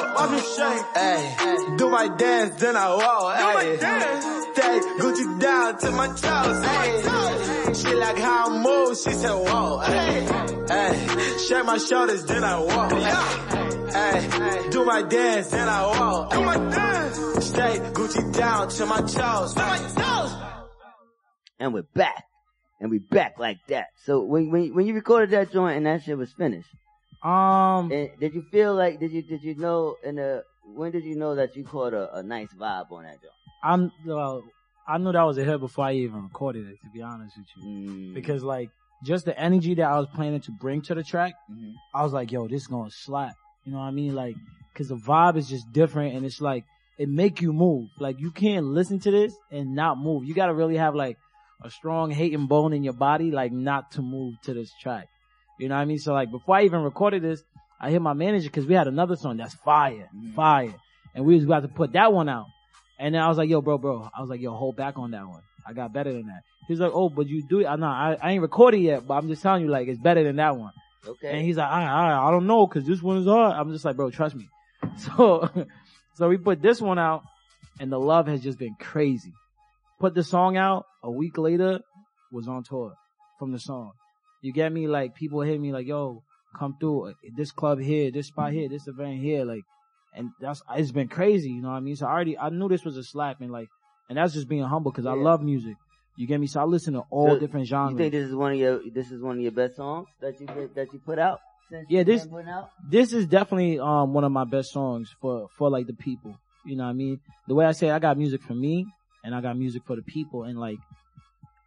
Speaker 11: Hey, do my dance, then I walk. Hey, stay Gucci down to my toes. Hey, she like how I move. She said, whoa. Hey, shake my shoulders, then I walk. Hey, do my dance, then I walk. Do my dance. Stay Gucci down to my toes. To my toes.
Speaker 13: And we're back. And we back like that. So when, when, when you recorded that joint and that shit was finished,
Speaker 14: Um,
Speaker 13: and did you feel like, did you, did you know in the, when did you know that you caught a, a nice vibe on that joint?
Speaker 14: I'm well, I knew that was a hit before I even recorded it. To be honest with you,
Speaker 13: Mm.
Speaker 14: because like just the energy that I was planning to bring to the track,
Speaker 13: Mhm.
Speaker 14: I was like, yo, this gonna slap. You know what I mean? Like, cause the vibe is just different, and it's like it make you move. Like you can't listen to this and not move. You gotta really have like a strong hating bone in your body, like not to move to this track. You know what I mean? So like before I even recorded this, I hit my manager because we had another song that's fire, mm. fire, and we was about to put that one out. And then I was like, yo, bro, bro. I was like, yo, hold back on that one. I got better than that. He's like, oh, but you do it. I know, I, I ain't recorded yet, but I'm just telling you, like, it's better than that one.
Speaker 13: Okay.
Speaker 14: And he's like, I, I, I don't know, cause this one is hard. I'm just like, bro, trust me. So, so we put this one out and the love has just been crazy. Put the song out a week later, was on tour from the song. You get me? Like people hit me like, yo, come through uh, this club here, this spot here, this event here, like, and that's, it's been crazy, you know what I mean? So I already, I knew this was a slap and like, and that's just being humble cause I love music. You get me? So I listen to all
Speaker 13: So,
Speaker 14: different genres.
Speaker 13: You think this is one of your, this is one of your best songs that you, that you put out? Since
Speaker 14: Yeah, this
Speaker 13: out?
Speaker 14: this is definitely um one of my best songs for for like the people. You know what I mean? The way I say I got music for me and I got music for the people and like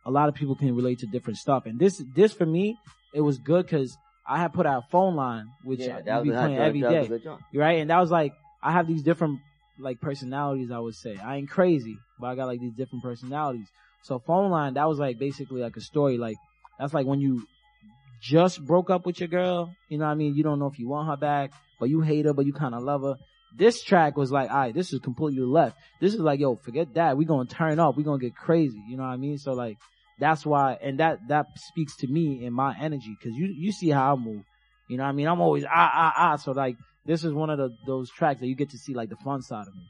Speaker 14: a lot of people can relate to different stuff. And this this for me, it was good cuz I had put out phone line which
Speaker 13: Yeah,
Speaker 14: I be
Speaker 13: was a hot
Speaker 14: playing every
Speaker 13: That was a
Speaker 14: day. Right? And that was like I have these different like personalities I would say. I ain't crazy, but I got like these different personalities. So phone line that was like basically like a story like that's like when you just broke up with your girl, you know what I mean? You don't know if you want her back, but you hate her, but you kind of love her. This track was like, alright, this is completely left. This is like, yo, forget that. we gonna turn up. we gonna get crazy. You know what I mean? So like, that's why, and that, that speaks to me and my energy. Cause you, you see how I move. You know what I mean? I'm always ah, ah, ah. So like, this is one of the, those tracks that you get to see like the fun side of me.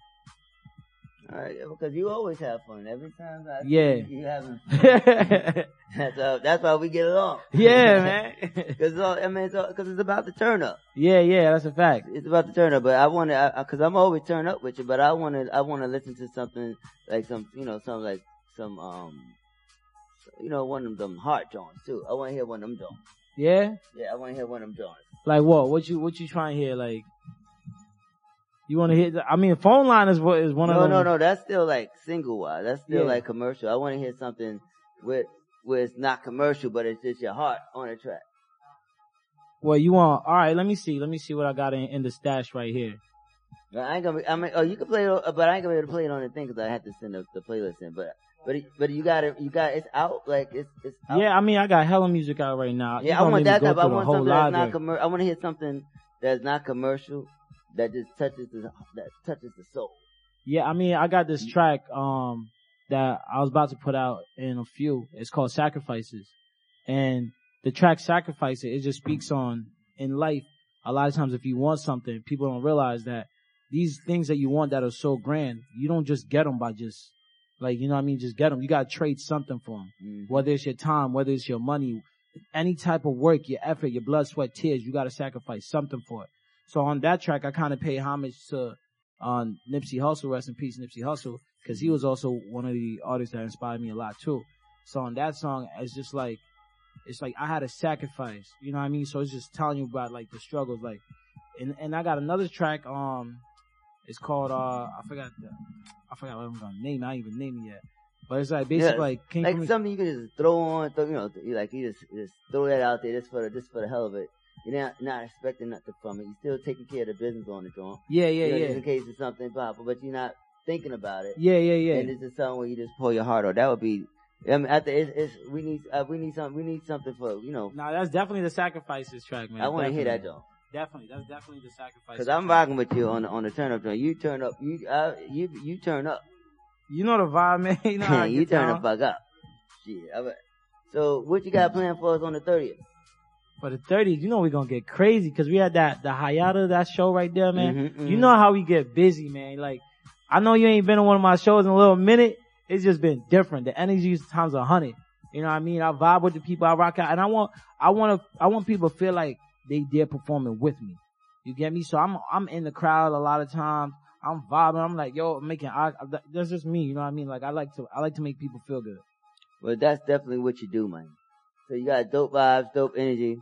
Speaker 13: Because you always have fun. Every time I
Speaker 14: Yeah.
Speaker 13: you, you having fun. that's how, that's why we get along.
Speaker 14: Yeah, man.
Speaker 13: Cause, all- I mean, it's, cause it's about the turn up.
Speaker 14: Yeah, yeah, that's a fact.
Speaker 13: It's about the turn up, but I want to, cause I'm always turn up with you, but I want to, I want to listen to something like some, you know, some like some, um, you know, one of them heart joints too. I want to hear one of them joints.
Speaker 14: Yeah?
Speaker 13: Yeah, I want to hear one of them joints.
Speaker 14: Like what? What you, what you trying to hear? Like, you want to hit, the, I mean, phone line is what is one
Speaker 13: no,
Speaker 14: of them.
Speaker 13: no, no, no that's still like single wise. That's still
Speaker 14: Yeah.
Speaker 13: like commercial. I want to hear something with, where it's not commercial, but it's just your heart on the track.
Speaker 14: Well, you want, alright, let me see. Let me see what I got in, in the stash right here.
Speaker 13: I ain't gonna. Be, I mean, oh, you can play it, but I ain't gonna be able to play it on the thing because I have to send the, the playlist in. But, but, but you got it. You got it's out. Like it's, it's out.
Speaker 14: Yeah, I mean, I got hella music out right now. You
Speaker 13: Yeah, I want that type. I want something that's not commercial. I want to hear something that's not commercial that just touches the that touches the soul.
Speaker 14: Yeah, I mean, I got this track, um, that I was about to put out in a few. It's called Sacrifices. And the track Sacrifice it, it just speaks on in life. A lot of times if you want something, people don't realize that these things that you want that are so grand, you don't just get them by just, like, you know what I mean? Just get them. You gotta trade something for them. Whether it's your time, whether it's your money, any type of work, your effort, your blood, sweat, tears, you gotta sacrifice something for it. So on that track, I kind of pay homage to on Nipsey Hussle, rest in peace, Nipsey Hussle, because he was also one of the artists that inspired me a lot too. So on that song, it's just like, it's like I had a sacrifice, you know what I mean? So it's just telling you about like the struggles, like and and I got another track. Um, it's called uh, I forgot the, I forgot what I'm gonna name. it. I ain't even name it yet. But it's like basically
Speaker 13: Yeah,
Speaker 14: like came
Speaker 13: like something you can just throw on, throw, you know, like you just just throw that out there just for the just for the hell of it. You're not not expecting nothing from it. You're still taking care of the business on the joint.
Speaker 14: Yeah, yeah,
Speaker 13: you know,
Speaker 14: yeah.
Speaker 13: Just in case it's something pop, but you're not thinking about it.
Speaker 14: Yeah, yeah, yeah.
Speaker 13: And it's just something where you just pull your heart out. That would be. I mean, after it's, it's we need uh, we need something we need something for you know.
Speaker 14: Nah, that's definitely the sacrifices track, man.
Speaker 13: I want to hear that joint.
Speaker 14: Definitely, that's definitely the sacrifice.
Speaker 13: Cause I'm rocking with you on the on the turn up joint. You turn up, you uh, you you turn up.
Speaker 14: You know the vibe, man. You know
Speaker 13: you turn
Speaker 14: down.
Speaker 13: the fuck up. Shit. all right. So what you got planned for us on the thirtieth?
Speaker 14: For the 30s, you know we're gonna get crazy because we had that the Hayati that show right there, man.
Speaker 13: Mhm,
Speaker 14: You
Speaker 13: mhm.
Speaker 14: know how we get busy, man. Like I know you ain't been on one of my shows in a little minute. It's just been different. The energy is times a hundred. You know what I mean? I vibe with the people I rock out, and I want I want to I want people to feel like they there performing with me. You get me? So I'm I'm in the crowd a lot of times. I'm vibing. I'm like, yo, I'm making. I, that's just me. You know what I mean? Like I like to I like to make people feel good.
Speaker 13: Well, that's definitely what you do, man. So you got dope vibes, dope energy.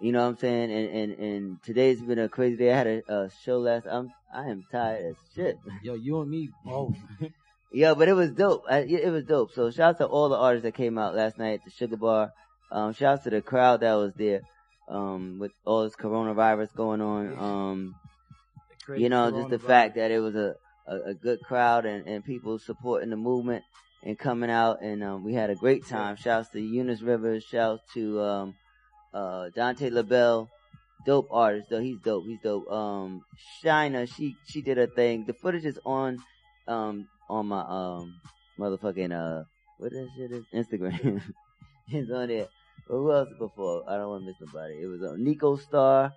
Speaker 13: You know what I'm saying? And and and today's been a crazy day. I had a, a show last. I'm I am tired as shit.
Speaker 14: Yo, you and me both.
Speaker 13: Yeah, but it was dope. I, it was dope. So shout out to all the artists that came out last night at the Sugar Bar. Um, shout out to the crowd that was there. Um, with all this coronavirus going on. Um, you know, just the fact that it was a, a, a good crowd and, and people supporting the movement and coming out and, um, we had a great time. Shouts to Eunice Rivers. Shouts to, um, uh, Dante LaBelle. Dope artist though. He's dope. He's dope. Um, Shina, she, she did her thing. The footage is on, um, on my, um, motherfucking, uh, what that shit is? Instagram. it's on there. But who else before? I don't want to miss nobody. It was uh, Nico Star,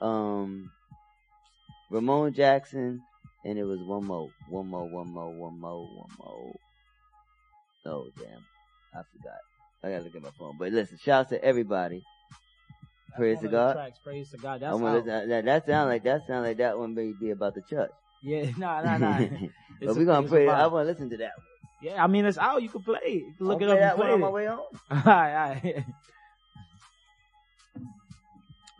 Speaker 13: um, Ramon Jackson, and it was one more, one more, one more, one more, one more. Oh damn, I forgot. I gotta look at my phone. But listen, shouts to everybody. Praise to God.
Speaker 14: Tracks, praise to God. That's
Speaker 13: I'm
Speaker 14: how.
Speaker 13: listen- that, that sound like that sound like that one may be about the church.
Speaker 14: Yeah, nah, nah, nah.
Speaker 13: but we
Speaker 14: a-
Speaker 13: gonna pray. I want to listen to that. one.
Speaker 14: Yeah, I mean it's out. You can play it. You can look
Speaker 13: I'll
Speaker 14: it
Speaker 13: play
Speaker 14: up
Speaker 13: that
Speaker 14: and
Speaker 13: one
Speaker 14: play
Speaker 13: on
Speaker 14: it.
Speaker 13: my way home.
Speaker 14: alright, alright.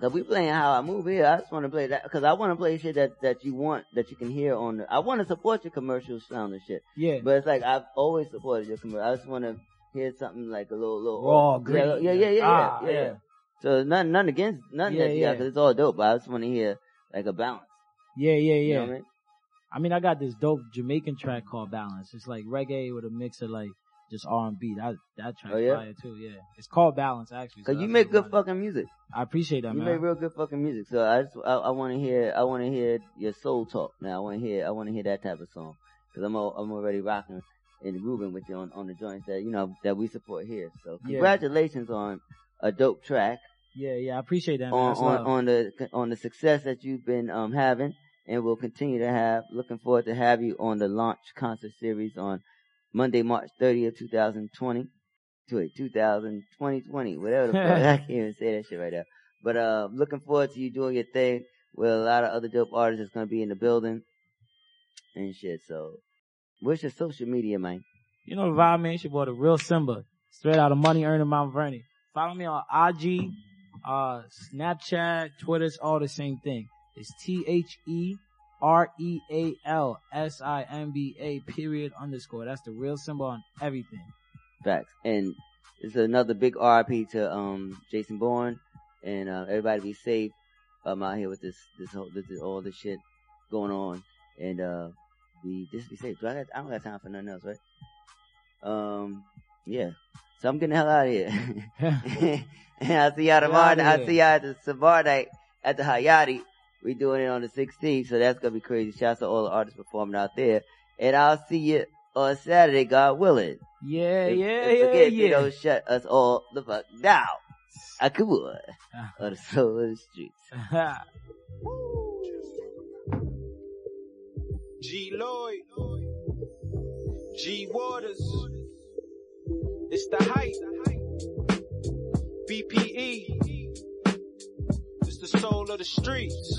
Speaker 13: Cause we playing how I move here. I just want to play that because I want to play shit that that you want that you can hear on. The, I want to support your commercial sound and shit.
Speaker 14: Yeah.
Speaker 13: But it's like I've always supported your commercial. I just want to hear something like a little little
Speaker 14: Raw,
Speaker 13: yeah,
Speaker 14: gritty.
Speaker 13: Yeah, yeah, yeah,
Speaker 14: Ah,
Speaker 13: yeah, yeah.
Speaker 14: Yeah.
Speaker 13: So nothing, nothing against nothing
Speaker 14: Yeah,
Speaker 13: that you
Speaker 14: yeah.
Speaker 13: because it's all dope. But I just want to hear like a balance.
Speaker 14: Yeah, yeah,
Speaker 13: You
Speaker 14: yeah.
Speaker 13: know what I mean?
Speaker 14: I mean, I got this dope Jamaican track called Balance. It's like reggae with a mix of like just R and B. That that track
Speaker 13: Oh, yeah?
Speaker 14: fire too. Yeah, it's called Balance actually. so
Speaker 13: Cause you make good fucking music.
Speaker 14: I appreciate that,
Speaker 13: You
Speaker 14: man.
Speaker 13: make real good fucking music. So I just I, I want to hear I want to hear your soul talk. Now I want to hear I want to hear that type of song because I'm al- I'm already rocking and grooving with you on on the joints that you know that we support here. So
Speaker 14: Yeah.
Speaker 13: congratulations on a dope track
Speaker 14: Yeah, yeah, I appreciate that,
Speaker 13: on on on the on the success that you've been um having and will continue to have. Looking forward to have you on the launch concert series on Monday, March 30th, 2020. Wait, 2020, 20, whatever the fuck. I can't even say that shit right now. But uh, looking forward to you doing your thing with a lot of other dope artists that's gonna be in the building and shit. So, what's your social media, man?
Speaker 14: You know the vibe, man. It's your boy, the real Simba. Straight out of Money Earning Mount Vernon. Follow me on IG, uh, Snapchat, Twitter. It's all the same thing. It's T H E R E A L S I M B A period underscore. That's the real Simba on everything.
Speaker 13: Facts. And it's another big RIP to um Jason Bourne and uh, everybody be safe. I'm out here with this this whole this, all this shit going on and uh be just be safe. Do I got I don't got time for nothing else, right? Um yeah. So I'm getting the hell out of here. and I'll see y'all tomorrow.
Speaker 14: outta
Speaker 13: I'll see y'all at the Savar night at the Hayati. We doing it on the 16th, so that's gonna be crazy. Shouts to all the artists performing out there. And I'll see you on Saturday, God willing.
Speaker 14: Yeah,
Speaker 13: If-
Speaker 14: yeah,
Speaker 13: if
Speaker 14: yeah,
Speaker 13: forget,
Speaker 14: yeah.
Speaker 13: They don't shut us all the fuck down. Ah, Akua. on the soul of the streets.
Speaker 1: G Lloyd, G Waters, it's the height. BPE, it's the soul of the streets.